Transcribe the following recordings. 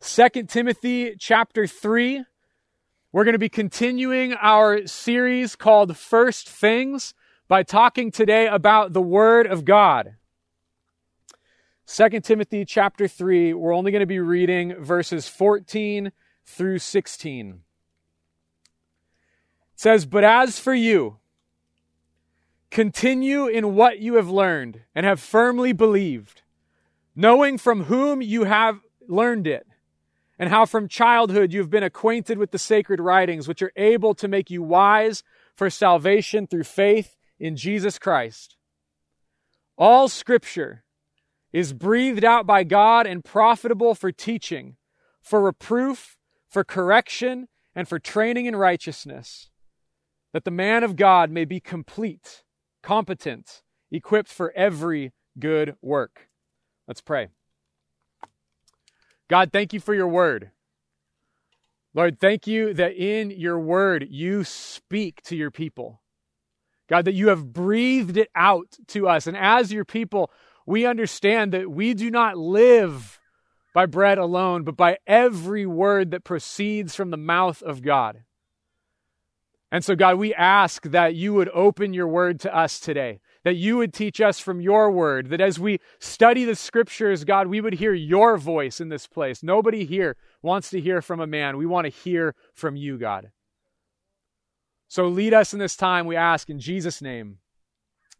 2 Timothy chapter 3. We're going to be continuing our series called First Things by talking today about the Word of God. 2 Timothy chapter 3, we're only going to be reading verses 14 through 16. It says, But as for you, continue in what you have learned and have firmly believed, knowing from whom you have learned it and how from childhood you've been acquainted with the sacred writings, which are able to make you wise for salvation through faith in Jesus Christ. All scripture is breathed out by God and profitable for teaching, for reproof, for correction, and for training in righteousness, that the man of God may be complete, competent, equipped for every good work. Let's pray. God, thank you for your word. Lord, thank you that in your word you speak to your people. God, that you have breathed it out to us. And as your people, we understand that we do not live by bread alone, but by every word that proceeds from the mouth of God. And so, God, we ask that you would open your word to us today that you would teach us from your word, that as we study the scriptures, God, we would hear your voice in this place. Nobody here wants to hear from a man. We want to hear from you, God. So lead us in this time, we ask in Jesus' name.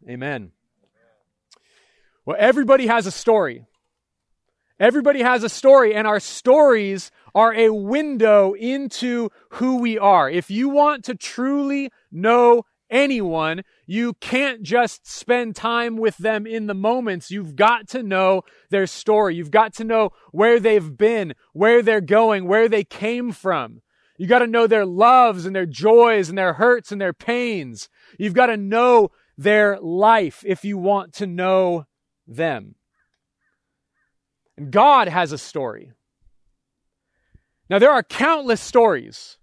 Amen. Well, everybody has a story. Everybody has a story, and our stories are a window into who we are. If you want to truly know anyone, you can't just spend time with them in the moments. You've got to know their story. You've got to know where they've been, where they're going, where they came from. You got to know their loves and their joys and their hurts and their pains. You've got to know their life if you want to know them. And God has a story. Now, there are countless stories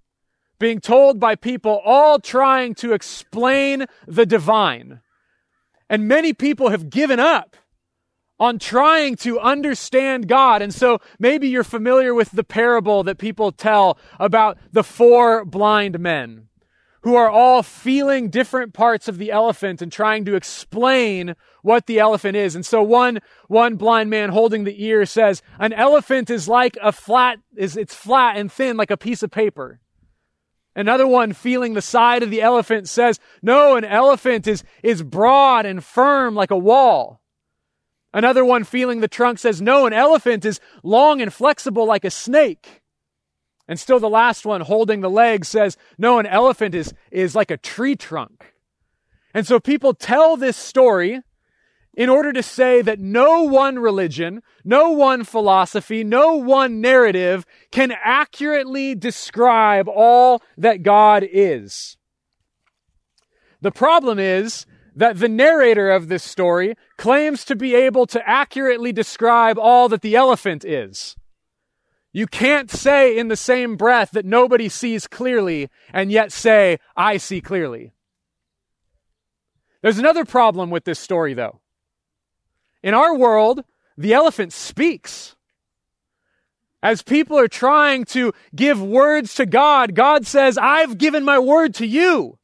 being told by people all trying to explain the divine. And many people have given up on trying to understand God. And so maybe you're familiar with the parable that people tell about the four blind men who are all feeling different parts of the elephant and trying to explain what the elephant is. And so one, one blind man holding the ear says, an elephant is like a flat, is, it's flat and thin like a piece of paper. Another one feeling the side of the elephant says, no, an elephant is, is broad and firm like a wall. Another one feeling the trunk says, no, an elephant is long and flexible like a snake. And still the last one holding the leg says, no, an elephant is, is like a tree trunk. And so people tell this story in order to say that no one religion, no one philosophy, no one narrative can accurately describe all that God is. The problem is that the narrator of this story claims to be able to accurately describe all that the elephant is. You can't say in the same breath that nobody sees clearly and yet say, I see clearly. There's another problem with this story, though. In our world, the elephant speaks. As people are trying to give words to God, God says, I've given my word to you.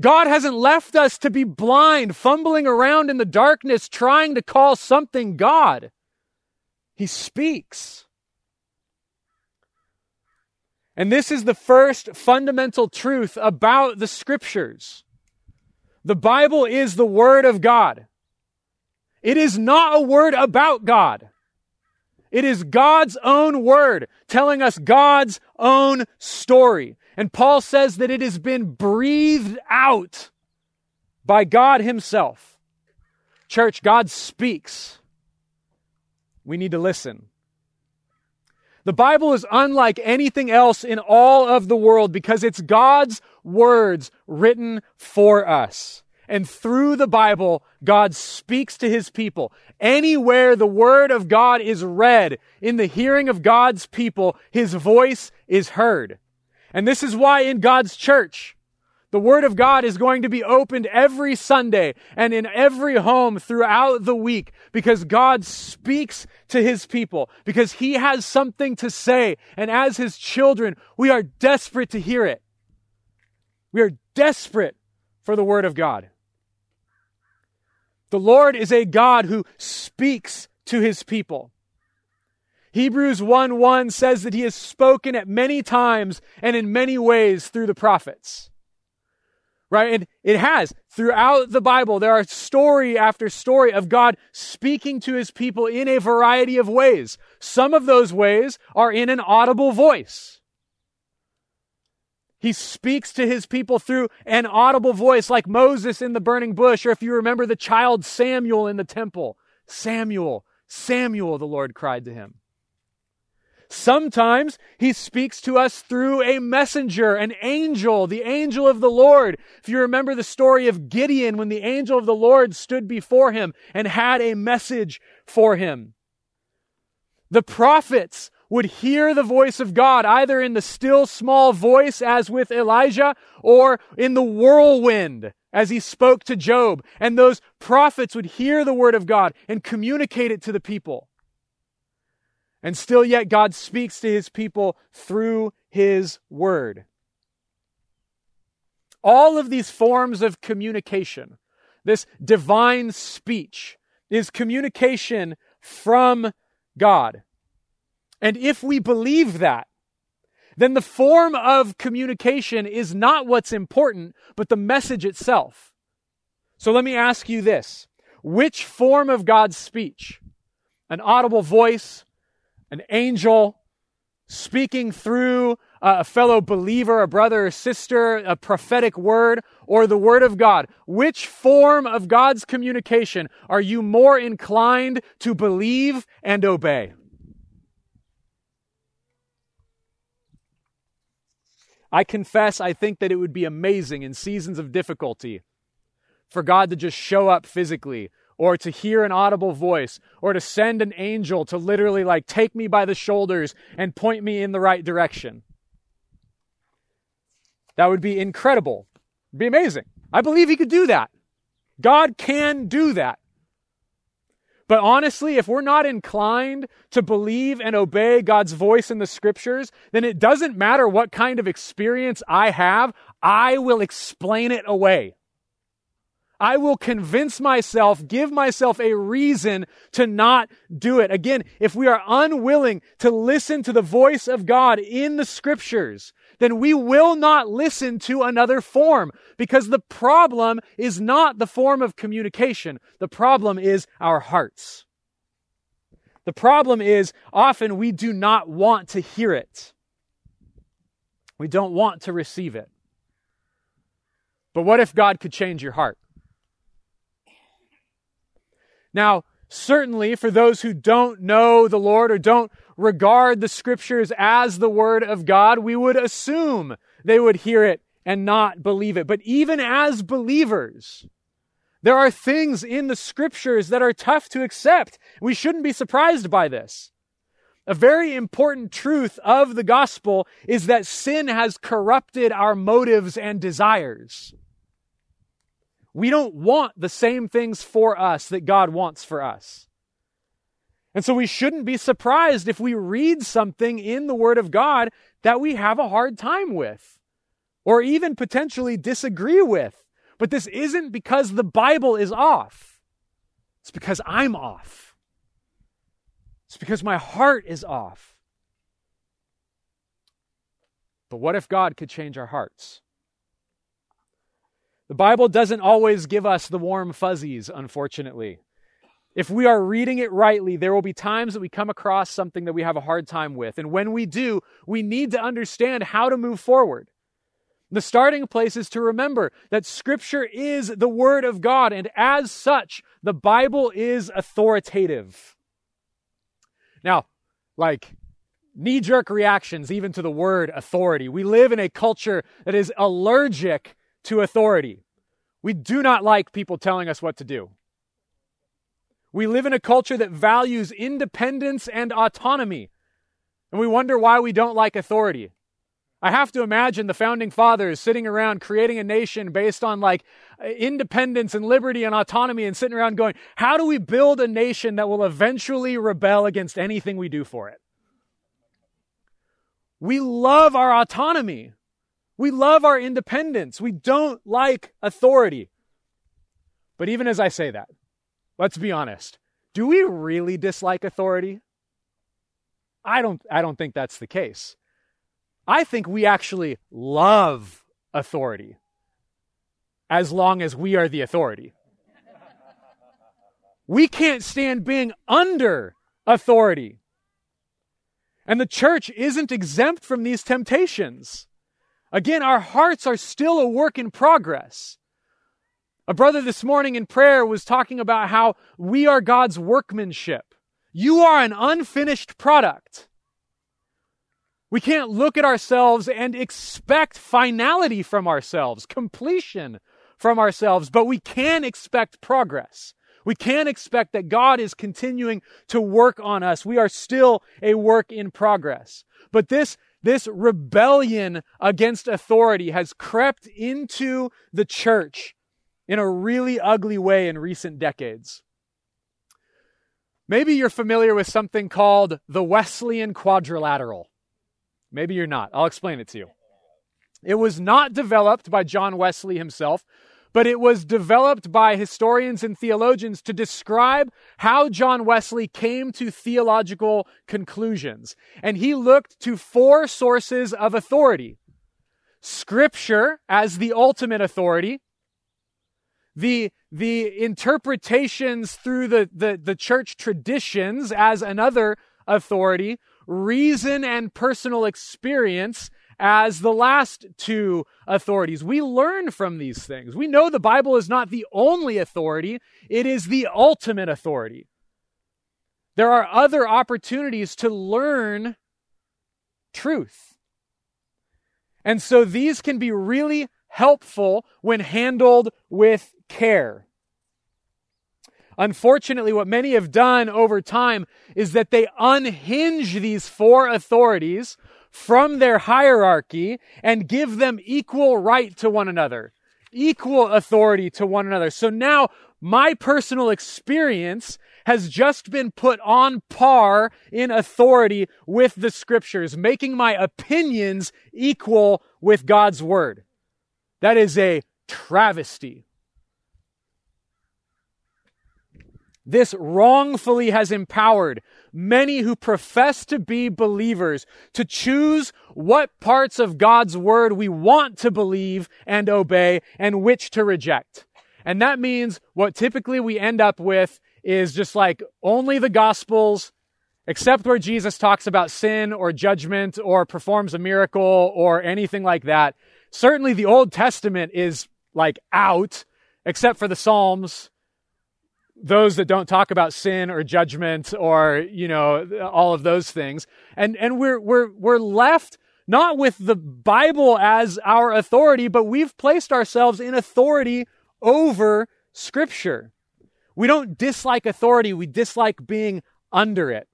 God hasn't left us to be blind, fumbling around in the darkness, trying to call something God. He speaks. And this is the first fundamental truth about the scriptures. The Bible is the Word of God. It is not a word about God. It is God's own word telling us God's own story. And Paul says that it has been breathed out by God Himself. Church, God speaks. We need to listen. The Bible is unlike anything else in all of the world because it's God's words written for us. And through the Bible, God speaks to his people. Anywhere the word of God is read in the hearing of God's people, his voice is heard. And this is why in God's church, The Word of God is going to be opened every Sunday and in every home throughout the week because God speaks to His people, because He has something to say. And as His children, we are desperate to hear it. We are desperate for the Word of God. The Lord is a God who speaks to His people. Hebrews 1 1 says that He has spoken at many times and in many ways through the prophets right? And it has. Throughout the Bible, there are story after story of God speaking to his people in a variety of ways. Some of those ways are in an audible voice. He speaks to his people through an audible voice, like Moses in the burning bush, or if you remember the child Samuel in the temple. Samuel, Samuel, the Lord cried to him. Sometimes he speaks to us through a messenger, an angel, the angel of the Lord. If you remember the story of Gideon when the angel of the Lord stood before him and had a message for him. The prophets would hear the voice of God either in the still small voice as with Elijah or in the whirlwind as he spoke to Job. And those prophets would hear the word of God and communicate it to the people. And still yet God speaks to his people through his word. All of these forms of communication, this divine speech, is communication from God. And if we believe that, then the form of communication is not what's important, but the message itself. So let me ask you this which form of God's speech, an audible voice, an angel speaking through a fellow believer, a brother or sister, a prophetic word, or the word of God? Which form of God's communication are you more inclined to believe and obey? I confess, I think that it would be amazing in seasons of difficulty for God to just show up physically or to hear an audible voice or to send an angel to literally like take me by the shoulders and point me in the right direction. That would be incredible. It'd be amazing. I believe he could do that. God can do that. But honestly, if we're not inclined to believe and obey God's voice in the scriptures, then it doesn't matter what kind of experience I have, I will explain it away. I will convince myself, give myself a reason to not do it. Again, if we are unwilling to listen to the voice of God in the scriptures, then we will not listen to another form because the problem is not the form of communication. The problem is our hearts. The problem is often we do not want to hear it. We don't want to receive it. But what if God could change your heart? Now, certainly for those who don't know the Lord or don't regard the scriptures as the word of God, we would assume they would hear it and not believe it. But even as believers, there are things in the scriptures that are tough to accept. We shouldn't be surprised by this. A very important truth of the gospel is that sin has corrupted our motives and desires. We don't want the same things for us that God wants for us. And so we shouldn't be surprised if we read something in the Word of God that we have a hard time with or even potentially disagree with. But this isn't because the Bible is off, it's because I'm off. It's because my heart is off. But what if God could change our hearts? The Bible doesn't always give us the warm fuzzies, unfortunately. If we are reading it rightly, there will be times that we come across something that we have a hard time with. And when we do, we need to understand how to move forward. The starting place is to remember that Scripture is the Word of God, and as such, the Bible is authoritative. Now, like knee jerk reactions, even to the word authority. We live in a culture that is allergic to authority. We do not like people telling us what to do. We live in a culture that values independence and autonomy, and we wonder why we don't like authority. I have to imagine the founding fathers sitting around creating a nation based on like independence and liberty and autonomy and sitting around going, how do we build a nation that will eventually rebel against anything we do for it? We love our autonomy. We love our independence. We don't like authority. But even as I say that, let's be honest. Do we really dislike authority? I don't I don't think that's the case. I think we actually love authority as long as we are the authority. We can't stand being under authority. And the church isn't exempt from these temptations. Again, our hearts are still a work in progress. A brother this morning in prayer was talking about how we are God's workmanship. You are an unfinished product. We can't look at ourselves and expect finality from ourselves, completion from ourselves, but we can expect progress. We can expect that God is continuing to work on us. We are still a work in progress. But this, this rebellion against authority has crept into the church in a really ugly way in recent decades. Maybe you're familiar with something called the Wesleyan quadrilateral. Maybe you're not. I'll explain it to you. It was not developed by John Wesley himself, but it was developed by historians and theologians to describe how John Wesley came to theological conclusions. And he looked to four sources of authority Scripture as the ultimate authority, the, the interpretations through the, the, the church traditions as another authority, reason and personal experience as the last two authorities. We learn from these things. We know the Bible is not the only authority, it is the ultimate authority. There are other opportunities to learn truth. And so these can be really helpful when handled with care. Unfortunately, what many have done over time is that they unhinge these four authorities from their hierarchy and give them equal right to one another, equal authority to one another. So now my personal experience has just been put on par in authority with the scriptures, making my opinions equal with God's word. That is a travesty. This wrongfully has empowered many who profess to be believers to choose what parts of God's word we want to believe and obey and which to reject. And that means what typically we end up with is just like only the gospels, except where Jesus talks about sin or judgment or performs a miracle or anything like that. Certainly the Old Testament is like out, except for the Psalms those that don't talk about sin or judgment or you know all of those things. And and we're we're we're left not with the bible as our authority but we've placed ourselves in authority over scripture. We don't dislike authority. We dislike being under it.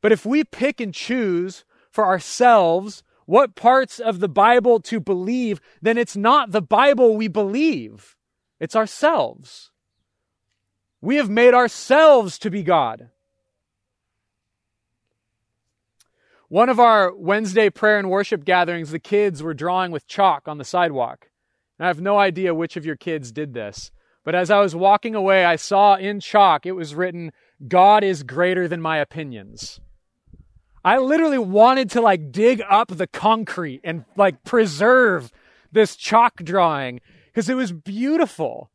But if we pick and choose for ourselves what parts of the bible to believe then it's not the bible we believe. It's ourselves we have made ourselves to be God. One of our Wednesday prayer and worship gatherings, the kids were drawing with chalk on the sidewalk. And I have no idea which of your kids did this. But as I was walking away, I saw in chalk, it was written, God is greater than my opinions. I literally wanted to like dig up the concrete and like preserve this chalk drawing because it was beautiful.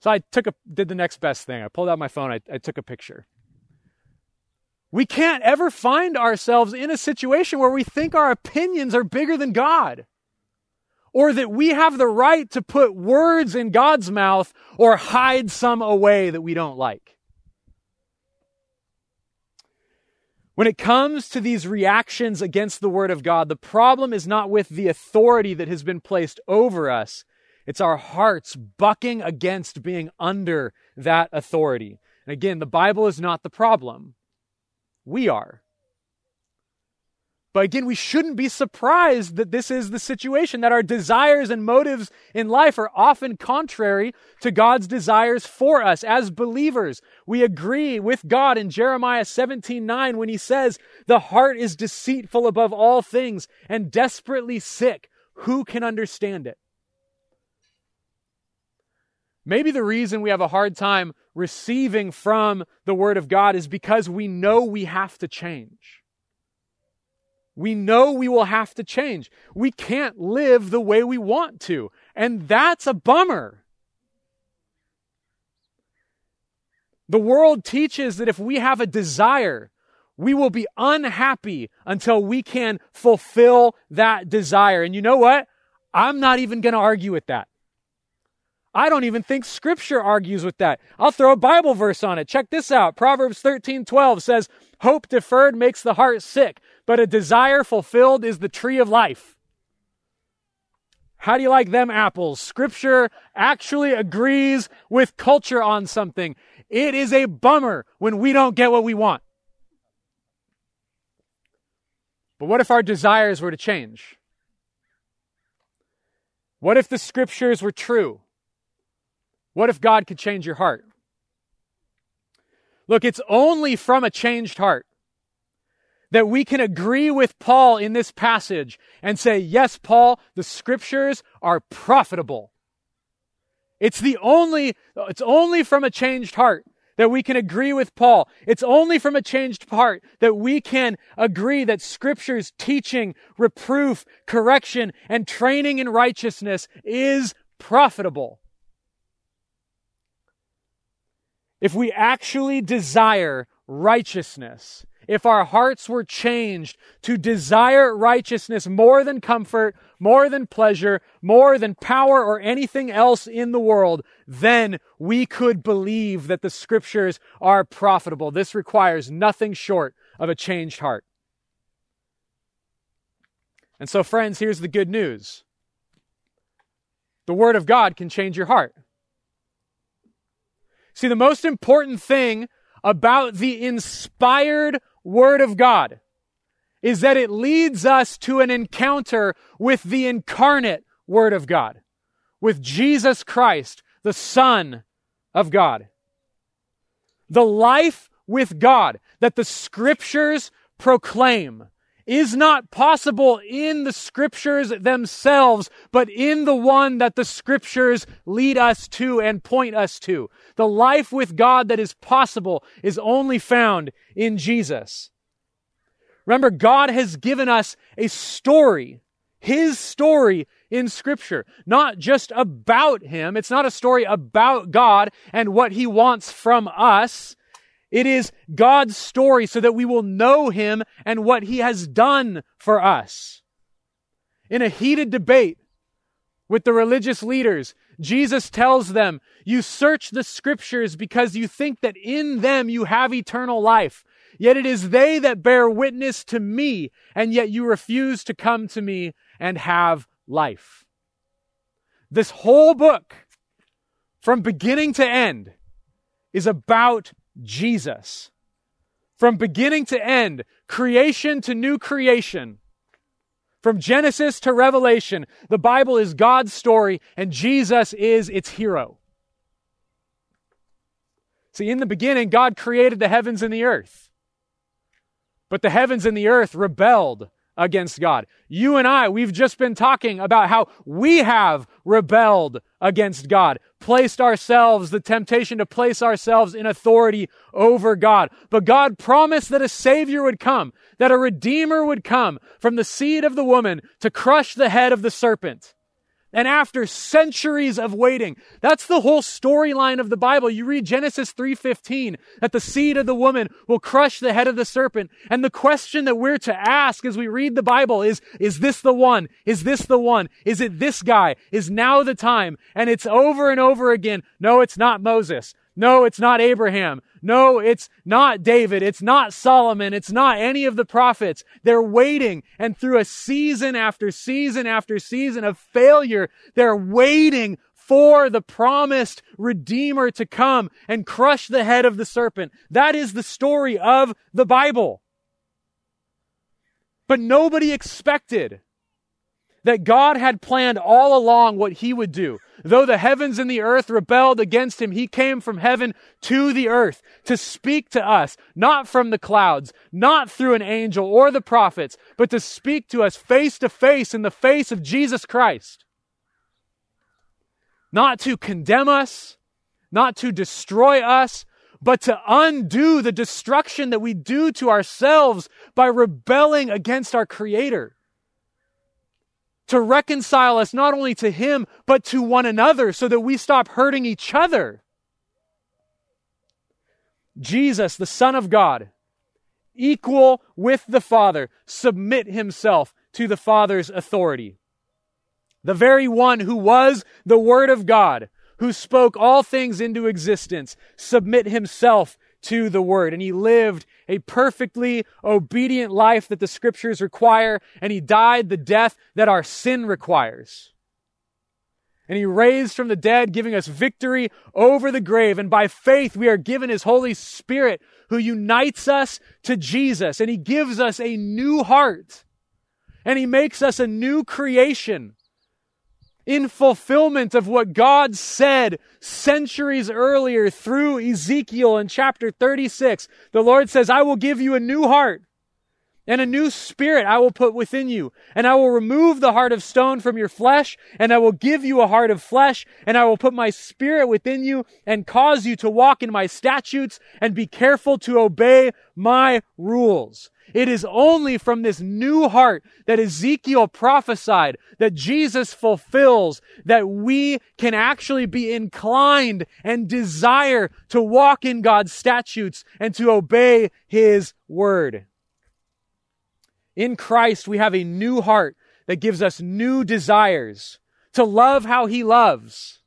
So I took a, did the next best thing. I pulled out my phone, I, I took a picture. We can't ever find ourselves in a situation where we think our opinions are bigger than God. Or that we have the right to put words in God's mouth or hide some away that we don't like. When it comes to these reactions against the Word of God, the problem is not with the authority that has been placed over us, it's our hearts bucking against being under that authority. And again, the Bible is not the problem. We are. But again, we shouldn't be surprised that this is the situation, that our desires and motives in life are often contrary to God's desires for us. As believers, we agree with God in Jeremiah 17 9 when he says, The heart is deceitful above all things and desperately sick. Who can understand it? Maybe the reason we have a hard time receiving from the Word of God is because we know we have to change. We know we will have to change. We can't live the way we want to. And that's a bummer. The world teaches that if we have a desire, we will be unhappy until we can fulfill that desire. And you know what? I'm not even going to argue with that. I don't even think scripture argues with that. I'll throw a Bible verse on it. Check this out. Proverbs 13, 12 says, Hope deferred makes the heart sick, but a desire fulfilled is the tree of life. How do you like them apples? Scripture actually agrees with culture on something. It is a bummer when we don't get what we want. But what if our desires were to change? What if the scriptures were true? What if God could change your heart? Look, it's only from a changed heart that we can agree with Paul in this passage and say, yes, Paul, the scriptures are profitable. It's the only, it's only from a changed heart that we can agree with Paul. It's only from a changed heart that we can agree that scripture's teaching, reproof, correction, and training in righteousness is profitable. If we actually desire righteousness, if our hearts were changed to desire righteousness more than comfort, more than pleasure, more than power or anything else in the world, then we could believe that the scriptures are profitable. This requires nothing short of a changed heart. And so, friends, here's the good news the Word of God can change your heart. See, the most important thing about the inspired Word of God is that it leads us to an encounter with the incarnate Word of God, with Jesus Christ, the Son of God. The life with God that the Scriptures proclaim is not possible in the scriptures themselves, but in the one that the scriptures lead us to and point us to. The life with God that is possible is only found in Jesus. Remember, God has given us a story, His story in scripture, not just about Him. It's not a story about God and what He wants from us. It is God's story so that we will know Him and what He has done for us. In a heated debate with the religious leaders, Jesus tells them, You search the scriptures because you think that in them you have eternal life. Yet it is they that bear witness to me, and yet you refuse to come to me and have life. This whole book, from beginning to end, is about Jesus. From beginning to end, creation to new creation, from Genesis to Revelation, the Bible is God's story and Jesus is its hero. See, in the beginning, God created the heavens and the earth. But the heavens and the earth rebelled against God. You and I, we've just been talking about how we have rebelled against God, placed ourselves, the temptation to place ourselves in authority over God. But God promised that a Savior would come, that a Redeemer would come from the seed of the woman to crush the head of the serpent. And after centuries of waiting, that's the whole storyline of the Bible. You read Genesis 3:15 that the seed of the woman will crush the head of the serpent. And the question that we're to ask as we read the Bible is is this the one? Is this the one? Is it this guy? Is now the time? And it's over and over again. No, it's not Moses. No, it's not Abraham. No, it's not David. It's not Solomon. It's not any of the prophets. They're waiting. And through a season after season after season of failure, they're waiting for the promised Redeemer to come and crush the head of the serpent. That is the story of the Bible. But nobody expected that God had planned all along what he would do. Though the heavens and the earth rebelled against him, he came from heaven to the earth to speak to us, not from the clouds, not through an angel or the prophets, but to speak to us face to face in the face of Jesus Christ. Not to condemn us, not to destroy us, but to undo the destruction that we do to ourselves by rebelling against our Creator to reconcile us not only to Him, but to one another so that we stop hurting each other. Jesus, the Son of God, equal with the Father, submit himself to the Father's authority. The very one who was the Word of God, who spoke all things into existence, submit himself to the Word. And he lived a perfectly obedient life that the Scriptures require, and he died the death that our sin requires. And he raised from the dead, giving us victory over the grave. And by faith, we are given his Holy Spirit, who unites us to Jesus. And he gives us a new heart. And he makes us a new creation in fulfillment of what God said centuries earlier through Ezekiel in chapter 36. The Lord says, I will give you a new heart and a new spirit I will put within you. And I will remove the heart of stone from your flesh, and I will give you a heart of flesh, and I will put my spirit within you and cause you to walk in my statutes and be careful to obey my rules. It is only from this new heart that Ezekiel prophesied that Jesus fulfills that we can actually be inclined and desire to walk in God's statutes and to obey his word. In Christ, we have a new heart that gives us new desires to love how he loves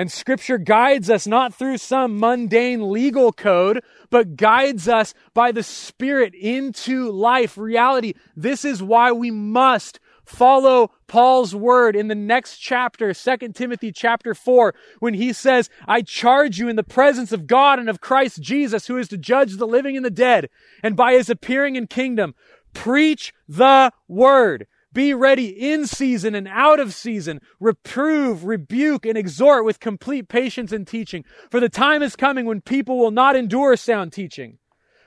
and scripture guides us not through some mundane legal code, but guides us by the Spirit into life, reality. This is why we must follow Paul's word in the next chapter, 2 Timothy chapter 4, when he says, I charge you in the presence of God and of Christ Jesus, who is to judge the living and the dead, and by his appearing in kingdom, preach the word. Be ready in season and out of season. Reprove, rebuke, and exhort with complete patience and teaching. For the time is coming when people will not endure sound teaching,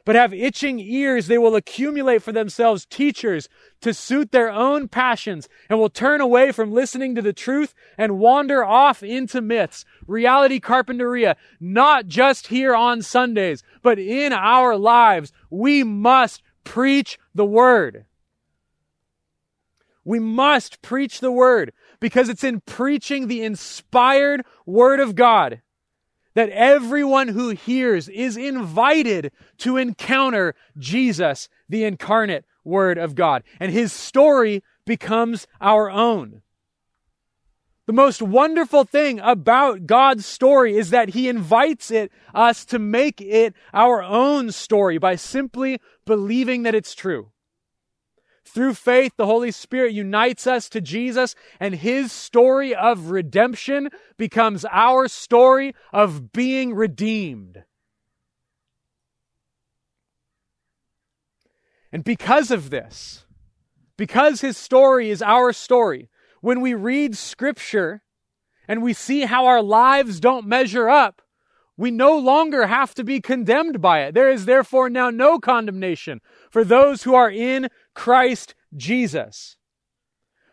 but have itching ears. They will accumulate for themselves teachers to suit their own passions and will turn away from listening to the truth and wander off into myths. Reality Carpinteria, not just here on Sundays, but in our lives. We must preach the word. We must preach the word because it's in preaching the inspired word of God that everyone who hears is invited to encounter Jesus, the incarnate word of God. And his story becomes our own. The most wonderful thing about God's story is that he invites it us to make it our own story by simply believing that it's true. Through faith, the Holy Spirit unites us to Jesus, and his story of redemption becomes our story of being redeemed. And because of this, because his story is our story, when we read scripture and we see how our lives don't measure up, we no longer have to be condemned by it. There is therefore now no condemnation for those who are in Christ Jesus.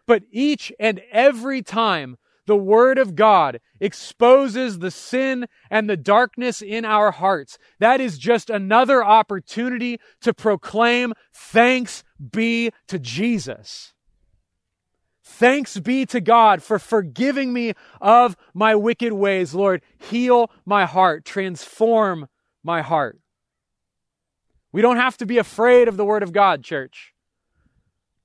But each and every time the Word of God exposes the sin and the darkness in our hearts, that is just another opportunity to proclaim thanks be to Jesus. Thanks be to God for forgiving me of my wicked ways. Lord, heal my heart, transform my heart. We don't have to be afraid of the Word of God, church.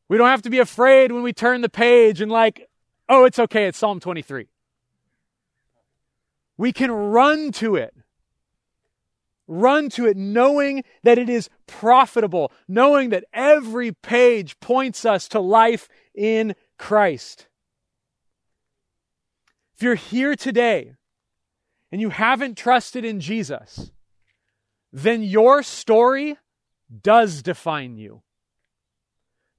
We don't have to be afraid when we turn the page and, like, oh, it's okay, it's Psalm 23. We can run to it. Run to it knowing that it is profitable, knowing that every page points us to life in Christ. If you're here today and you haven't trusted in Jesus, then your story does define you.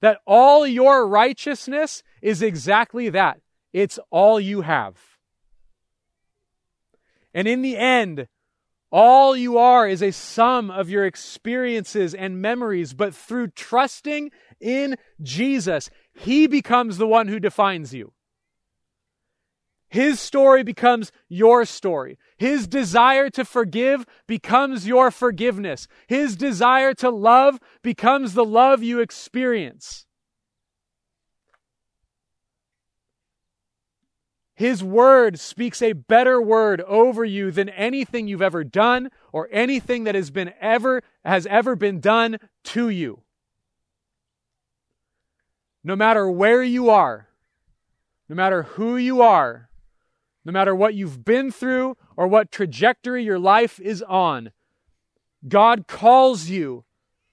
That all your righteousness is exactly that it's all you have. And in the end, all you are is a sum of your experiences and memories, but through trusting in Jesus, He becomes the one who defines you. His story becomes your story. His desire to forgive becomes your forgiveness. His desire to love becomes the love you experience. His word speaks a better word over you than anything you've ever done or anything that has been ever has ever been done to you. No matter where you are, no matter who you are, no matter what you've been through or what trajectory your life is on, God calls you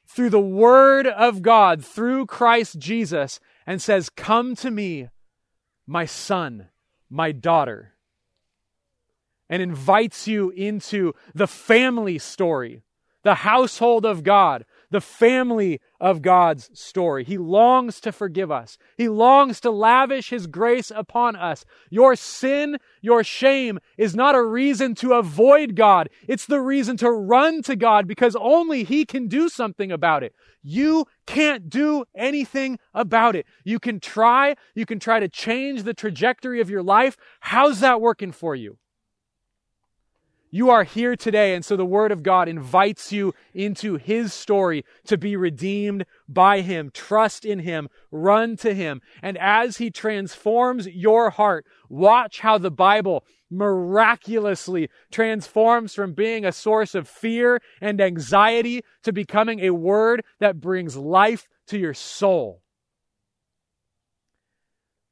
through the Word of God, through Christ Jesus, and says, Come to me, my son my daughter, and invites you into the family story, the household of God, the family of God's story. He longs to forgive us. He longs to lavish His grace upon us. Your sin, your shame is not a reason to avoid God. It's the reason to run to God because only He can do something about it. You can't do anything about it. You can try, you can try to change the trajectory of your life. How's that working for you? You are here today, and so the Word of God invites you into His story to be redeemed by Him. Trust in Him, run to Him. And as He transforms your heart, watch how the Bible miraculously transforms from being a source of fear and anxiety to becoming a word that brings life to your soul.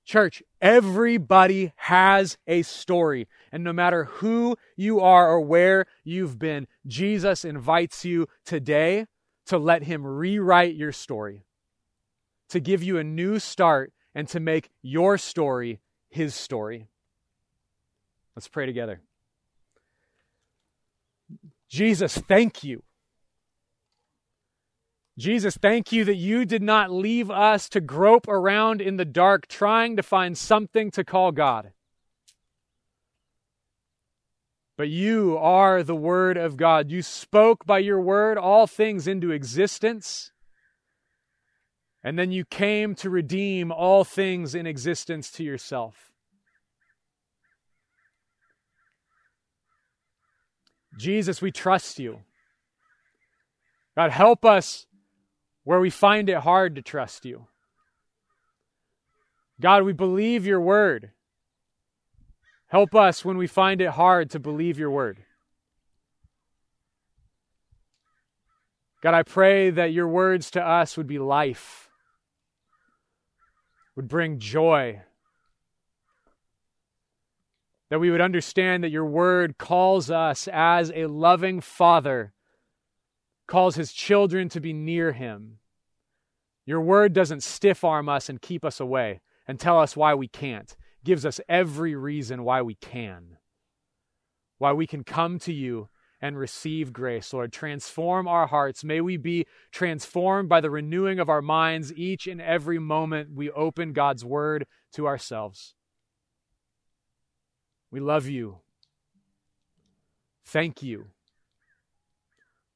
Church, everybody has a story. And no matter who you are or where you've been, Jesus invites you today to let him rewrite your story, to give you a new start, and to make your story his story. Let's pray together. Jesus, thank you Jesus, thank you that you did not leave us to grope around in the dark trying to find something to call God. But you are the Word of God. You spoke by your Word all things into existence. And then you came to redeem all things in existence to yourself. Jesus, we trust you. God, help us where we find it hard to trust you. God, we believe your word. Help us when we find it hard to believe your word. God, I pray that your words to us would be life, would bring joy, that we would understand that your word calls us as a loving father calls his children to be near him. Your word doesn't stiff arm us and keep us away and tell us why we can't. It gives us every reason why we can. Why we can come to you and receive grace. Lord, transform our hearts. May we be transformed by the renewing of our minds each and every moment we open God's word to ourselves. We love you. Thank you.